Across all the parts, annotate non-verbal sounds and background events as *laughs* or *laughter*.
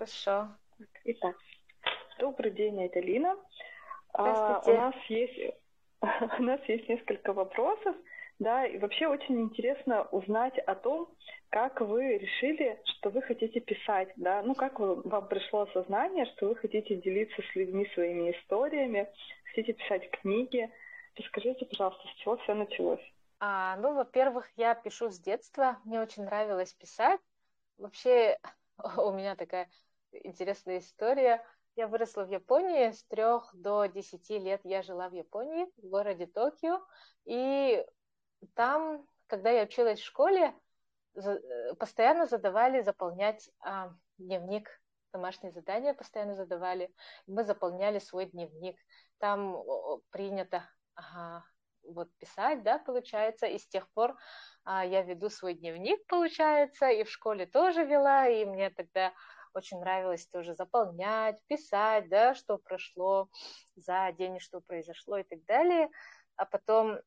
Хорошо. Итак, добрый день, это Лина. А, у нас есть *laughs* у нас есть несколько вопросов, да, и вообще очень интересно узнать о том, как вы решили, что вы хотите писать, да, ну как вы, вам пришло осознание, что вы хотите делиться с людьми своими историями, хотите писать книги. Расскажите, пожалуйста, с чего все началось? А, ну, во-первых, я пишу с детства, мне очень нравилось писать. Вообще, *laughs* у меня такая интересная история. Я выросла в Японии, с трех до десяти лет я жила в Японии, в городе Токио, и там, когда я училась в школе, э, постоянно задавали заполнять а, дневник, домашние задания постоянно задавали, мы заполняли свой дневник. Там принято ага, вот писать, да, получается, и с тех пор а, я веду свой дневник, получается, и в школе тоже вела, и мне тогда очень нравилось тоже заполнять, писать, да, что прошло за день, что произошло и так далее. А потом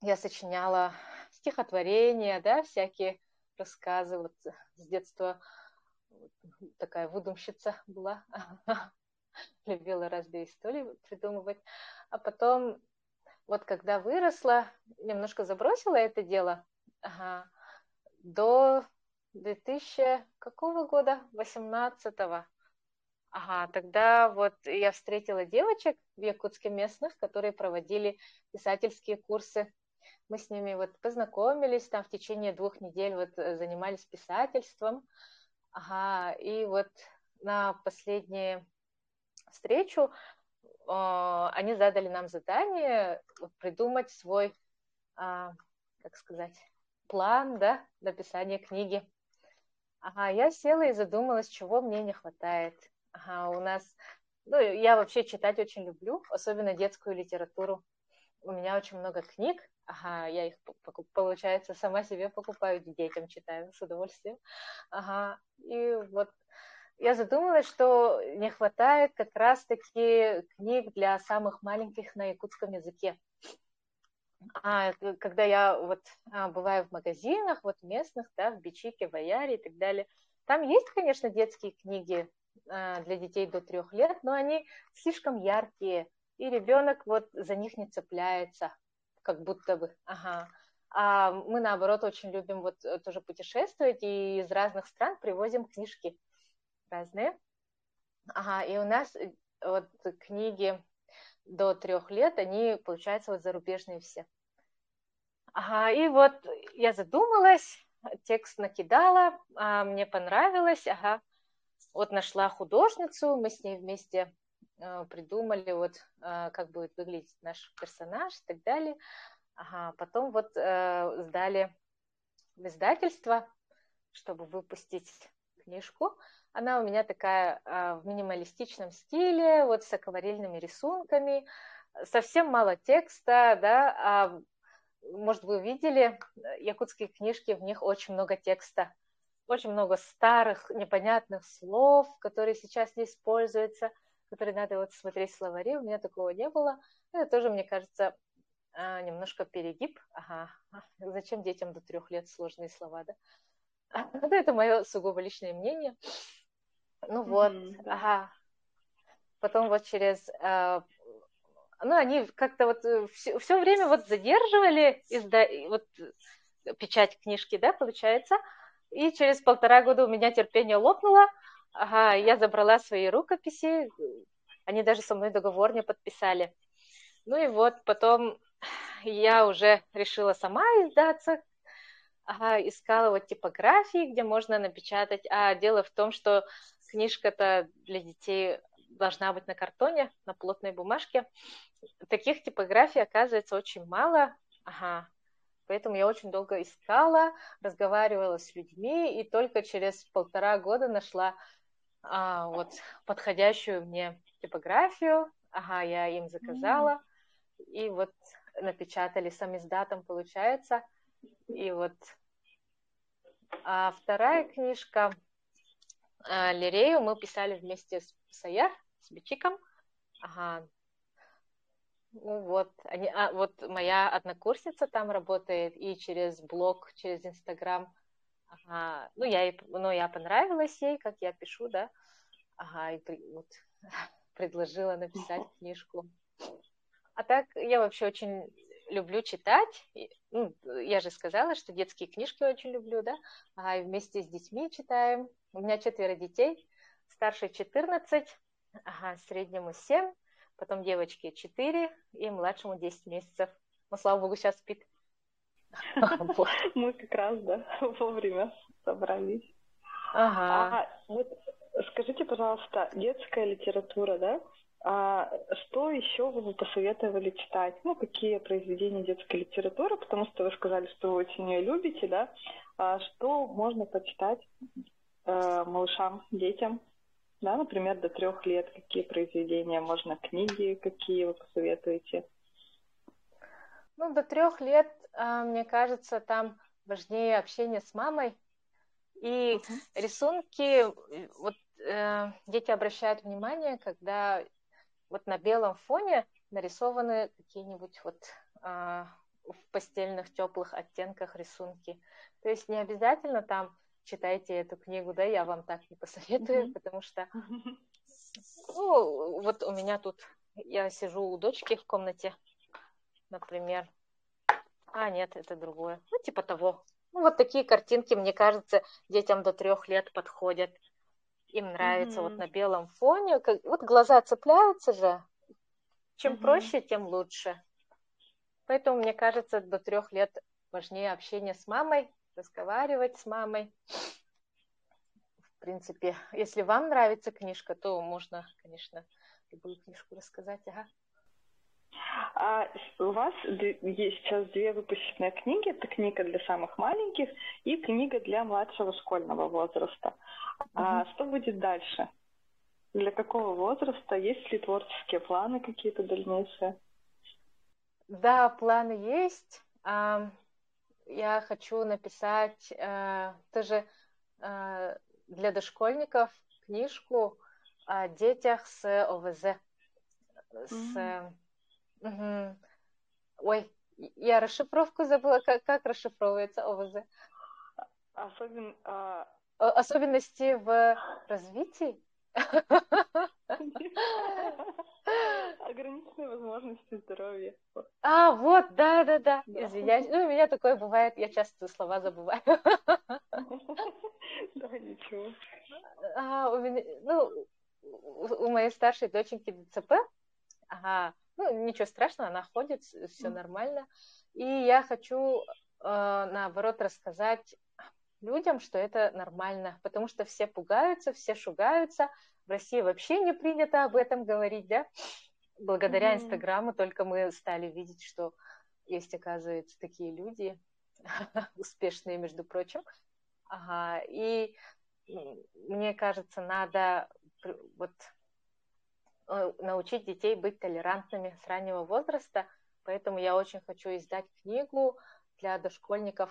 я сочиняла стихотворения, да, всякие рассказы. Вот с детства такая выдумщица была. *laughs* Любила разные истории придумывать. А потом, вот когда выросла, немножко забросила это дело, ага, до 2000 какого года? 18-го. Ага, тогда вот я встретила девочек в Якутске местных, которые проводили писательские курсы. Мы с ними вот познакомились, там в течение двух недель вот э, занимались писательством. Ага, и вот на последнюю встречу э, они задали нам задание придумать свой, э, как сказать, план, да, написания книги. Ага, я села и задумалась, чего мне не хватает. Ага, у нас, ну, я вообще читать очень люблю, особенно детскую литературу. У меня очень много книг, ага, я их, получается, сама себе покупаю, детям читаю с удовольствием. Ага, и вот я задумалась, что не хватает как раз-таки книг для самых маленьких на якутском языке а, когда я вот а, бываю в магазинах, вот местных, да, в Бичике, в Аяре и так далее, там есть, конечно, детские книги а, для детей до трех лет, но они слишком яркие, и ребенок вот за них не цепляется, как будто бы, ага. А мы, наоборот, очень любим вот э, тоже путешествовать, и из разных стран привозим книжки разные. Ага, и у нас э, вот книги до трех лет, они, получается, вот зарубежные все. Ага, и вот я задумалась, текст накидала, а мне понравилось, ага. Вот нашла художницу, мы с ней вместе э, придумали, вот э, как будет выглядеть наш персонаж и так далее. Ага, потом вот э, сдали в издательство, чтобы выпустить книжку. Она у меня такая э, в минималистичном стиле, вот с акварельными рисунками, совсем мало текста, да, а может, вы видели э, якутские книжки, в них очень много текста, очень много старых, непонятных слов, которые сейчас не используются, которые надо вот смотреть словари, у меня такого не было. Это тоже, мне кажется, а, немножко перегиб. Ага, *laughs* зачем детям до трех лет сложные слова, да? *laughs* Ну, это мое сугубо личное мнение. Ну вот, mm-hmm. ага. Потом вот через а, ну, они как-то вот все, э, все время вот задерживали изда... вот, печать книжки, да, получается. И через полтора года у меня терпение лопнуло. Ага, я забрала свои рукописи. Они даже со мной договор не подписали. Ну и вот потом я уже решила сама издаться. Ага, искала вот типографии, где можно напечатать. А дело в том, что книжка-то для детей должна быть на картоне, на плотной бумажке. Таких типографий оказывается очень мало. Ага. Поэтому я очень долго искала, разговаривала с людьми, и только через полтора года нашла а, вот подходящую мне типографию. Ага, я им заказала. Mm. И вот напечатали сам издатом, получается. И вот а вторая книжка а, Лирею мы писали вместе с Саяр, с Бичиком. Ага. Ну вот, они, а, вот моя однокурсница там работает, и через блог, через Инстаграм Ага. Ну, я, ей, ну, я понравилась ей, как я пишу, да. Ага, и при, вот, *laughs* предложила написать книжку. А так, я вообще очень люблю читать. Ну, я же сказала, что детские книжки очень люблю, да. А вместе с детьми читаем. У меня четверо детей. Старший 14, ага, среднему 7, потом девочке 4 и младшему 10 месяцев. Ну, слава богу, сейчас спит. *laughs* Мы как раз, да, *laughs* вовремя собрались. Ага. А, вот скажите, пожалуйста, детская литература, да? А что еще вы бы посоветовали читать? Ну, какие произведения детской литературы, потому что вы сказали, что вы очень ее любите, да? А что можно почитать э, малышам, детям? Да, например, до трех лет какие произведения можно, книги какие вы посоветуете? Ну, до трех лет, а, мне кажется, там важнее общение с мамой. И uh-huh. рисунки, вот э, дети обращают внимание, когда вот на белом фоне нарисованы какие-нибудь вот э, в постельных теплых оттенках рисунки. То есть не обязательно там читайте эту книгу, да, я вам так не посоветую, uh-huh. потому что, *laughs* ну, вот у меня тут, я сижу у дочки в комнате, например. А, нет, это другое. Ну, типа того. Ну, вот такие картинки, мне кажется, детям до трех лет подходят. Им нравится mm-hmm. вот на белом фоне. Как, вот глаза цепляются же. Чем mm-hmm. проще, тем лучше. Поэтому, мне кажется, до трех лет важнее общение с мамой, разговаривать с мамой. В принципе, если вам нравится книжка, то можно, конечно, любую книжку рассказать. Ага. А у вас есть сейчас две выпущенные книги. Это книга для самых маленьких и книга для младшего школьного возраста. Mm-hmm. А что будет дальше? Для какого возраста? Есть ли творческие планы какие-то дальнейшие? Да, планы есть. Я хочу написать э, тоже э, для дошкольников книжку о детях с ОВЗ, с mm-hmm Угу. Ой, я расшифровку забыла, как, как расшифровывается ОВЗ. Особен, а... Особенности в развитии? *laughs* Ограниченные возможности здоровья. А, вот, да, да, да. Извиняюсь. Ну, у меня такое бывает, я часто слова забываю. *laughs* Да, ничего. А, у меня, ну, у моей старшей доченьки ДЦП, ага, ну, ничего страшного, она ходит, все нормально. И я хочу, э, наоборот, рассказать людям, что это нормально, потому что все пугаются, все шугаются. В России вообще не принято об этом говорить, да? Благодаря Инстаграму только мы стали видеть, что есть, оказывается, такие люди, *laughs* успешные, между прочим. Ага, и мне кажется, надо вот Э, научить детей быть толерантными с раннего возраста, поэтому я очень хочу издать книгу для дошкольников.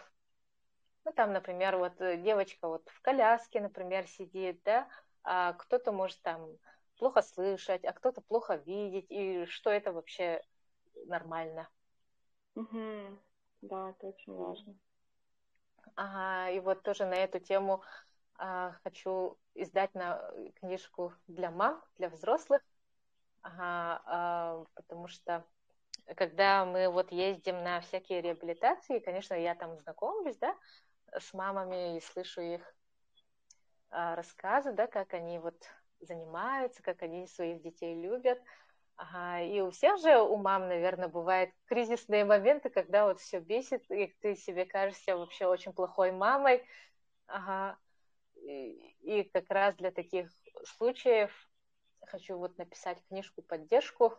Ну, там, например, вот э, девочка вот в коляске, например, сидит, да, а кто-то может там плохо слышать, а кто-то плохо видеть, и что это вообще нормально. Угу. Да, это очень важно. Ага, и вот тоже на эту тему а, хочу издать на книжку для мам, для взрослых, Ага, а, потому что когда мы вот ездим на всякие реабилитации, конечно, я там знакомлюсь, да, с мамами и слышу их а, рассказы, да, как они вот занимаются, как они своих детей любят. Ага, и у всех же у мам, наверное, бывают кризисные моменты, когда вот все бесит, и ты себе кажешься вообще очень плохой мамой. Ага. И, и как раз для таких случаев хочу вот написать книжку поддержку,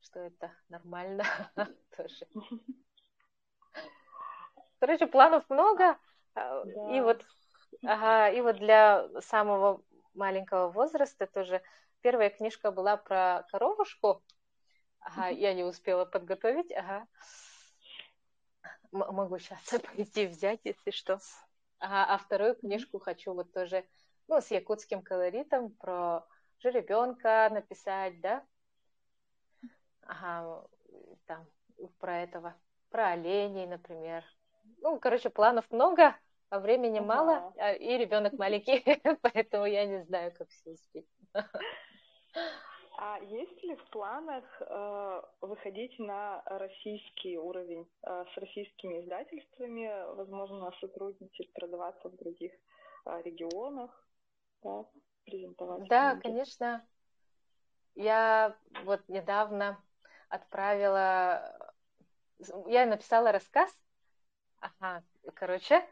что это нормально *laughs* тоже. *laughs* Короче, планов много. А, да. И вот, ага, и вот для самого маленького возраста тоже первая книжка была про коровушку. Ага, я не успела подготовить. Ага. М- могу сейчас *laughs* пойти взять, если что. Ага, а вторую книжку хочу вот тоже, ну, с якутским колоритом про жеребенка написать, да? Ага, там, про этого, про оленей, например. Ну, короче, планов много, а времени ага. мало, а, и ребенок маленький, *laughs* поэтому я не знаю, как все успеть. А есть ли в планах э, выходить на российский уровень э, с российскими издательствами, возможно, сотрудничать, продаваться в других э, регионах, да, презентовать? Да, книги? конечно. Я вот недавно отправила, я написала рассказ, ага, короче,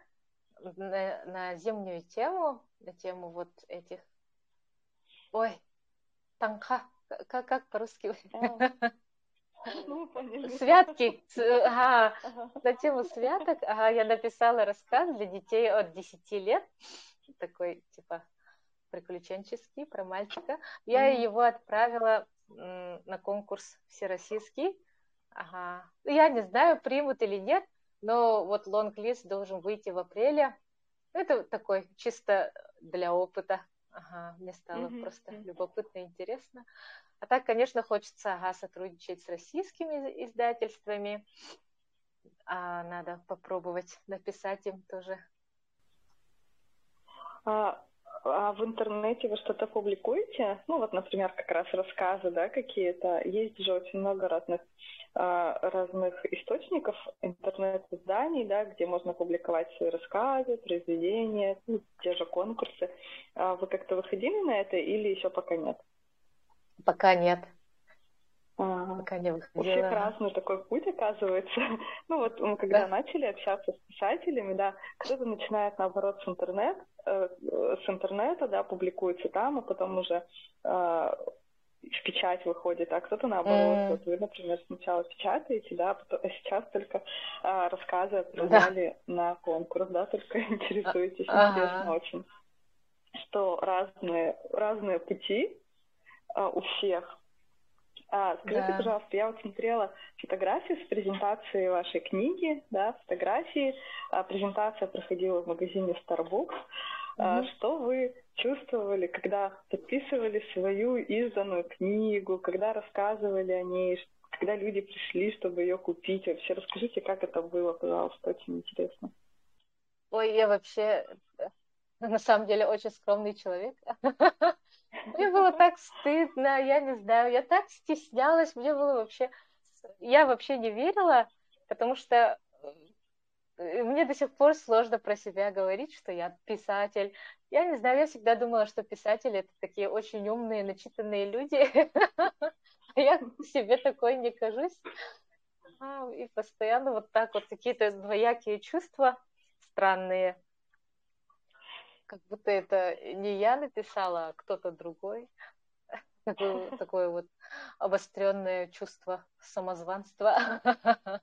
на, на зимнюю тему, на тему вот этих, ой, танха, как, как по-русски? *laughs* Ну, Святки. Ага. На тему святок ага, я написала рассказ для детей от 10 лет. Такой, типа, приключенческий про мальчика. Я mm-hmm. его отправила на конкурс всероссийский. Ага. Я не знаю, примут или нет, но вот лонг-лист должен выйти в апреле. Это такой чисто для опыта. Ага, мне стало mm-hmm. просто любопытно и интересно. А так, конечно, хочется ага, сотрудничать с российскими издательствами. А, надо попробовать написать им тоже. А, а в интернете вы что-то публикуете? Ну вот, например, как раз рассказы, да, какие-то. Есть же очень много разных а, разных источников, интернет-изданий, да, где можно публиковать свои рассказы, произведения, ну, те же конкурсы. А вы как-то выходили на это или еще пока нет? Пока нет. Ага. Пока не выходила. У всех разный такой путь, оказывается. *laughs* ну вот мы когда да. начали общаться с писателями, да, кто-то начинает наоборот с интернет, э, с интернета, да, публикуется там, а потом уже э, в печать выходит, а кто-то наоборот. Mm. Вот вы, например, сначала печатаете, да, а, потом, а сейчас только а, рассказы отправляли да. на конкурс, да, только интересуетесь. А, Интересно ага. очень, что разные, разные пути а, у всех. А, скажите, да. пожалуйста, я вот смотрела фотографии с презентации вашей книги, да, фотографии. А, презентация проходила в магазине Starbucks. Mm-hmm. Что вы чувствовали, когда подписывали свою изданную книгу, когда рассказывали о ней, когда люди пришли, чтобы ее купить? Вообще расскажите, как это было, пожалуйста, очень интересно. Ой, я вообще на самом деле очень скромный человек. *laughs* Было так стыдно, я не знаю, я так стеснялась, мне было вообще... Я вообще не верила, потому что мне до сих пор сложно про себя говорить, что я писатель. Я не знаю, я всегда думала, что писатели это такие очень умные, начитанные люди. *laughs* А я себе такой не кажусь. А, и постоянно вот так вот какие-то двоякие чувства странные. Как будто это не я написала, а кто-то другой. *laughs* Такое, такое вот обостренное чувство самозванства. *laughs*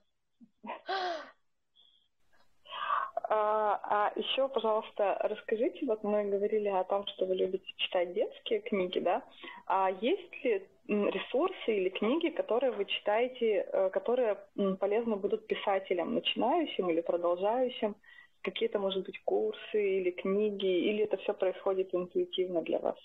А, а еще, пожалуйста, расскажите, вот мы говорили о том, что вы любите читать детские книги, да? А есть ли ресурсы или книги, которые вы читаете, э, которые полезны будут писателям, начинающим или продолжающим? Какие-то, может быть, курсы или книги, или это все происходит интуитивно для вас?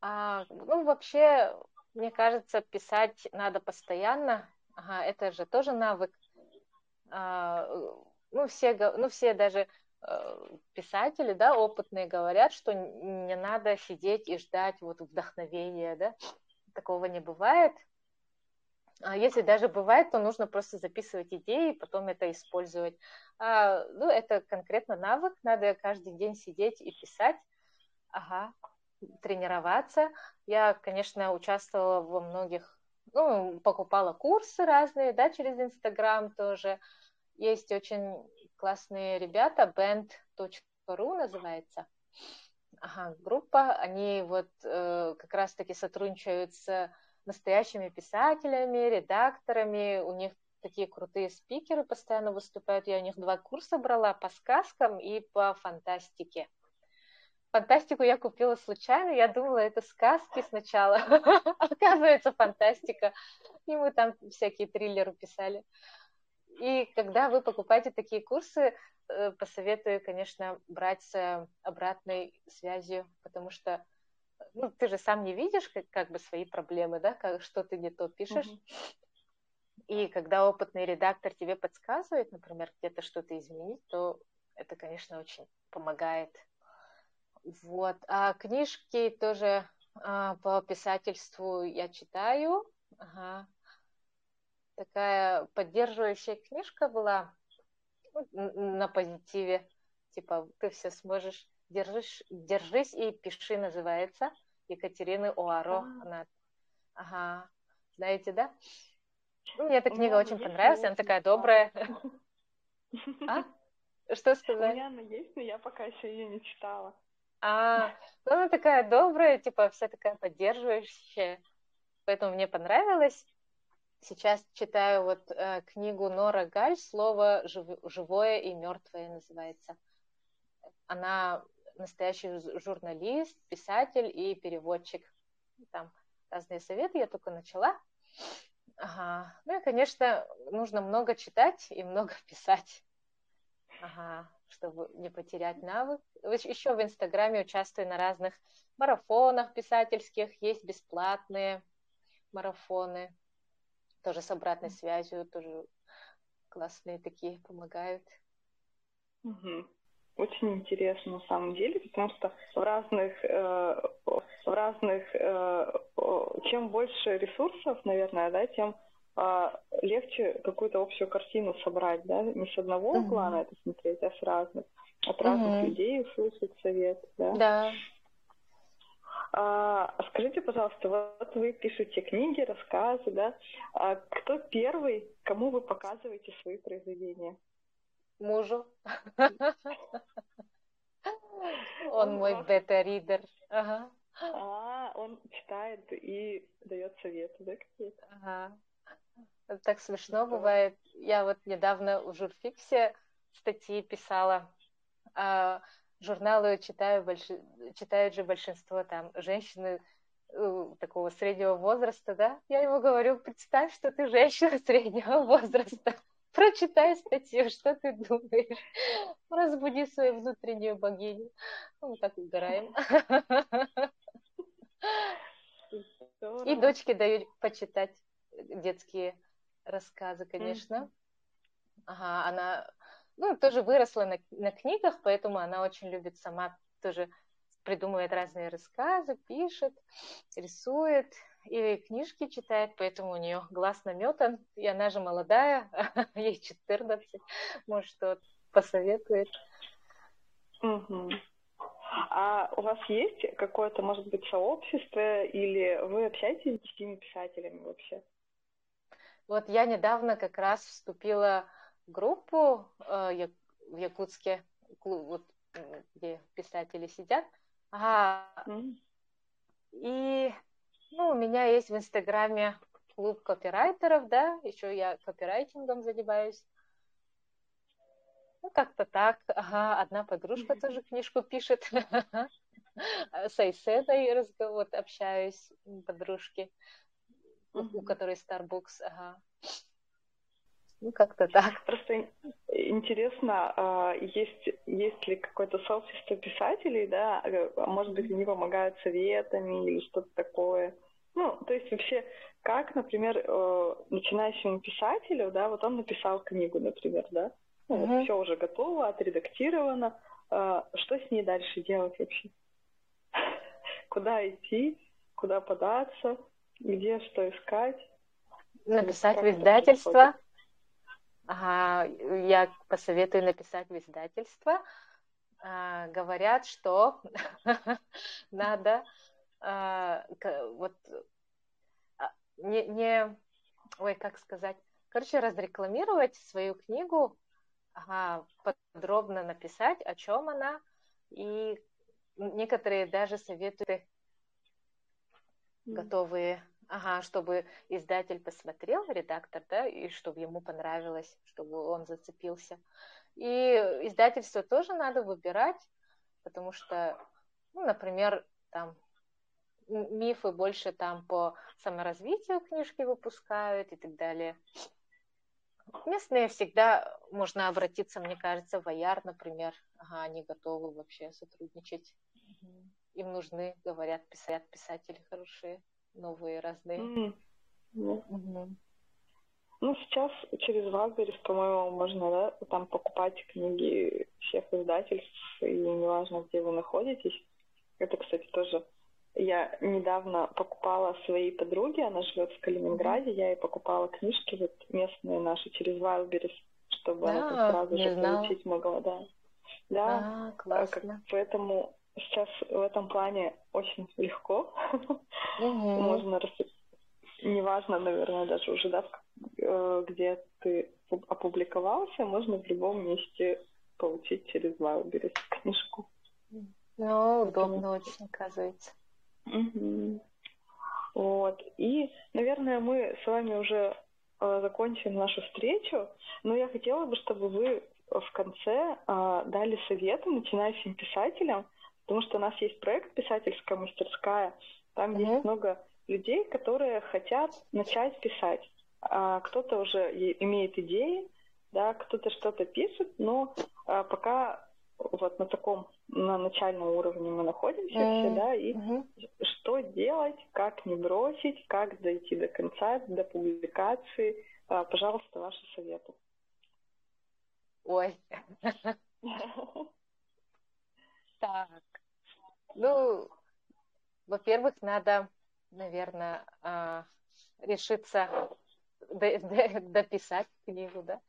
А, ну, вообще, мне кажется, писать надо постоянно. Ага, это же тоже навык. А, ну, все, ну, все даже э, писатели, да, опытные говорят, что не надо сидеть и ждать вот вдохновения, да, такого не бывает. А если даже бывает, то нужно просто записывать идеи и потом это использовать. А, ну, это конкретно навык, надо каждый день сидеть и писать, ага, тренироваться. Я, конечно, участвовала во многих, ну, покупала курсы разные, да, через Инстаграм тоже, есть очень классные ребята, band.ru называется, ага, группа, они вот э, как раз-таки сотрудничают с настоящими писателями, редакторами, у них такие крутые спикеры постоянно выступают. Я у них два курса брала по сказкам и по фантастике. Фантастику я купила случайно, я думала, это сказки сначала. *laughs* Оказывается, фантастика. И мы там всякие триллеры писали. И когда вы покупаете такие курсы, э, посоветую, конечно, брать с обратной связью, потому что ну, ты же сам не видишь как, как бы свои проблемы, да, как, что ты не то пишешь. И когда опытный редактор тебе подсказывает, например, где-то что-то изменить, то это, конечно, очень помогает. Вот. А книжки тоже а, по писательству я читаю. Ага. Такая поддерживающая книжка была ну, на позитиве. Типа, ты все сможешь, держись, держись и пиши, называется. Екатерины Оаро. А. Она... Ага. Знаете, да? Ну, мне эта книга очень понравилась, она такая добрая. А? Что сказать? У меня она есть, но я пока еще ее не читала. А, ну, она такая добрая, типа вся такая поддерживающая, поэтому мне понравилось. Сейчас читаю вот э, книгу Нора Галь «Слово жив, живое и мертвое» называется. Она настоящий журналист, писатель и переводчик. Там разные советы я только начала. Ага. Ну и, конечно, нужно много читать и много *laughs* писать. Ага, чтобы не потерять навык. Еще в Инстаграме участвую на разных марафонах писательских. Есть бесплатные марафоны. Тоже с обратной связью, тоже классные такие, помогают. Угу. Очень интересно на самом деле, потому что в разных, э, в разных, э, чем больше ресурсов, наверное, да, тем э, легче какую-то общую картину собрать, да, не с одного угла на это смотреть, а с разных, от разных людей услышать совет, да. Да. А, скажите, пожалуйста, вот вы пишете книги, рассказы, да? А кто первый, кому вы показываете свои произведения? Мужу. *laughs* Он мой бета-ридер. Ага. А, он читает и дает советы, да, какие-то? Ага. Так смешно бывает. Я вот недавно в журфиксе статьи писала. А, журналы читаю, больш... читают же большинство там женщины э, такого среднего возраста, да? Я ему говорю, представь, что ты женщина среднего *laughs* возраста прочитай статью, что ты думаешь. Разбуди свою внутреннюю богиню. Ну, так угораем. И дочке даю почитать детские рассказы, конечно. Ага, она ну, тоже выросла на, на книгах, поэтому она очень любит сама тоже придумывает разные рассказы, пишет, рисует и книжки читает, поэтому у нее глаз наметан, и она же молодая, *laughs* ей 14, может, что посоветует. Угу. А у вас есть какое-то, может быть, сообщество, или вы общаетесь с такими писателями вообще? Вот я недавно как раз вступила в группу э, в Якутске, клуб, вот, где писатели сидят. Ага. Mm. И ну, у меня есть в Инстаграме клуб копирайтеров, да, еще я копирайтингом занимаюсь. Ну, как-то так. Ага, одна подружка тоже книжку пишет. *laughs* С Айседой разговор, общаюсь, подружки, у которой Starbucks, ага. Ну, как-то так. Просто интересно, а, есть, есть ли какое-то сообщество писателей, да, а, может быть, они помогают советами или что-то такое. Ну, то есть вообще, как, например, э, начинающему писателю, да, вот он написал книгу, например, да, ну, mm-hmm. вот все уже готово, отредактировано, а, что с ней дальше делать вообще? *laughs* Куда идти, куда податься, где что искать? Написать в издательство, Ага, я посоветую написать в издательство. А, говорят, что *laughs* надо а, вот а, не, не, ой, как сказать, короче, разрекламировать свою книгу, ага, подробно написать, о чем она, и некоторые даже советуют готовые Ага, чтобы издатель посмотрел, редактор, да, и чтобы ему понравилось, чтобы он зацепился. И издательство тоже надо выбирать, потому что, ну, например, там мифы больше там по саморазвитию книжки выпускают и так далее. Местные всегда можно обратиться, мне кажется, в Аяр, например. Ага, они готовы вообще сотрудничать. Им нужны, говорят, писать писатели хорошие новые разные. Mm. Mm-hmm. Ну, сейчас через Wildberries, по-моему, можно, да, там покупать книги всех издательств, и неважно, где вы находитесь. Это, кстати, тоже я недавно покупала своей подруге, она живет в Калининграде, я ей покупала книжки вот местные наши через Wildberries, чтобы да, она сразу же знала. получить могла, да. Да, а, э, классно. Поэтому сейчас в этом плане очень легко. *laughs* Можно неважно, наверное, даже уже, да, э, где ты опубликовался, можно в любом месте получить через Wildberries книжку. Ну, удобно очень, оказывается. Угу. Вот. И, наверное, мы с вами уже э, закончим нашу встречу, но я хотела бы, чтобы вы в конце э, дали советы начинающим писателям, потому что у нас есть проект «Писательская мастерская», там угу. есть много людей, которые хотят начать писать. А кто-то уже имеет идеи, да, кто-то что-то пишет, но а, пока вот на таком на начальном уровне мы находимся mm-hmm. все, да, и mm-hmm. что делать, как не бросить, как дойти до конца, до публикации. А, пожалуйста, ваши советы. Ой. Так. Ну, во-первых, надо наверное, а, решиться *laughs* дописать книгу, да.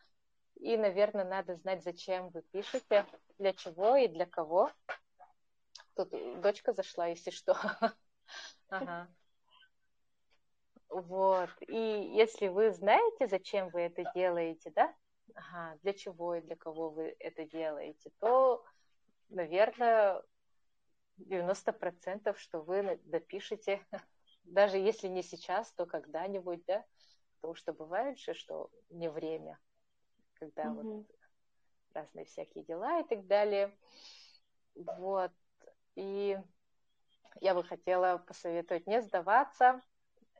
И, наверное, надо знать, зачем вы пишете, для чего и для кого. Тут дочка зашла, если что. Ага. Вот. И если вы знаете, зачем вы это делаете, да, ага, для чего и для кого вы это делаете, то, наверное, 90% что вы допишете даже если не сейчас, то когда-нибудь, да, потому что бывает же, что не время, когда mm-hmm. вот разные всякие дела и так далее. Вот. И я бы хотела посоветовать не сдаваться.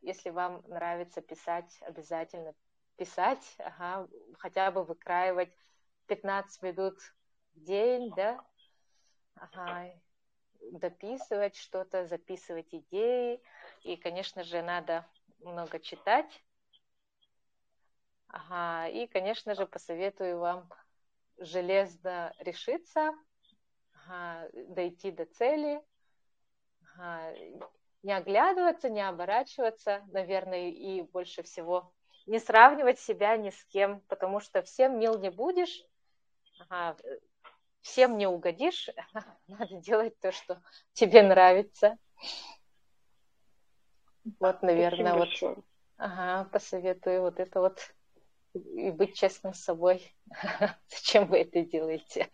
Если вам нравится писать, обязательно писать, ага, хотя бы выкраивать 15 минут в день, да, ага, дописывать что-то, записывать идеи. И, конечно же, надо много читать. Ага, и, конечно же, посоветую вам железно решиться, ага, дойти до цели, ага, не оглядываться, не оборачиваться, наверное, и больше всего не сравнивать себя ни с кем, потому что всем мил не будешь, ага, всем не угодишь, *laughs* надо делать то, что тебе нравится. Вот, наверное, вот. ага, посоветую вот это вот и быть честным с собой. *laughs* Зачем вы это делаете?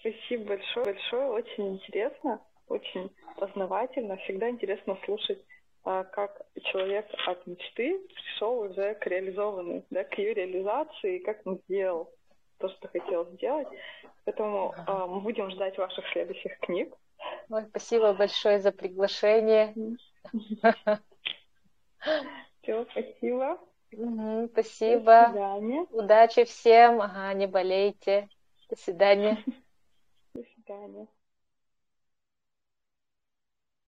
Спасибо большое, большое, очень интересно, очень познавательно. Всегда интересно слушать, а, как человек от мечты пришел уже к реализованной, да, к ее реализации, как он сделал то, что хотел сделать. Поэтому э, мы будем ждать ваших следующих книг. Ой, спасибо большое за приглашение. Все, спасибо. Угу, спасибо. До свидания. Удачи всем. Ага, не болейте. До свидания. *laughs* До свидания.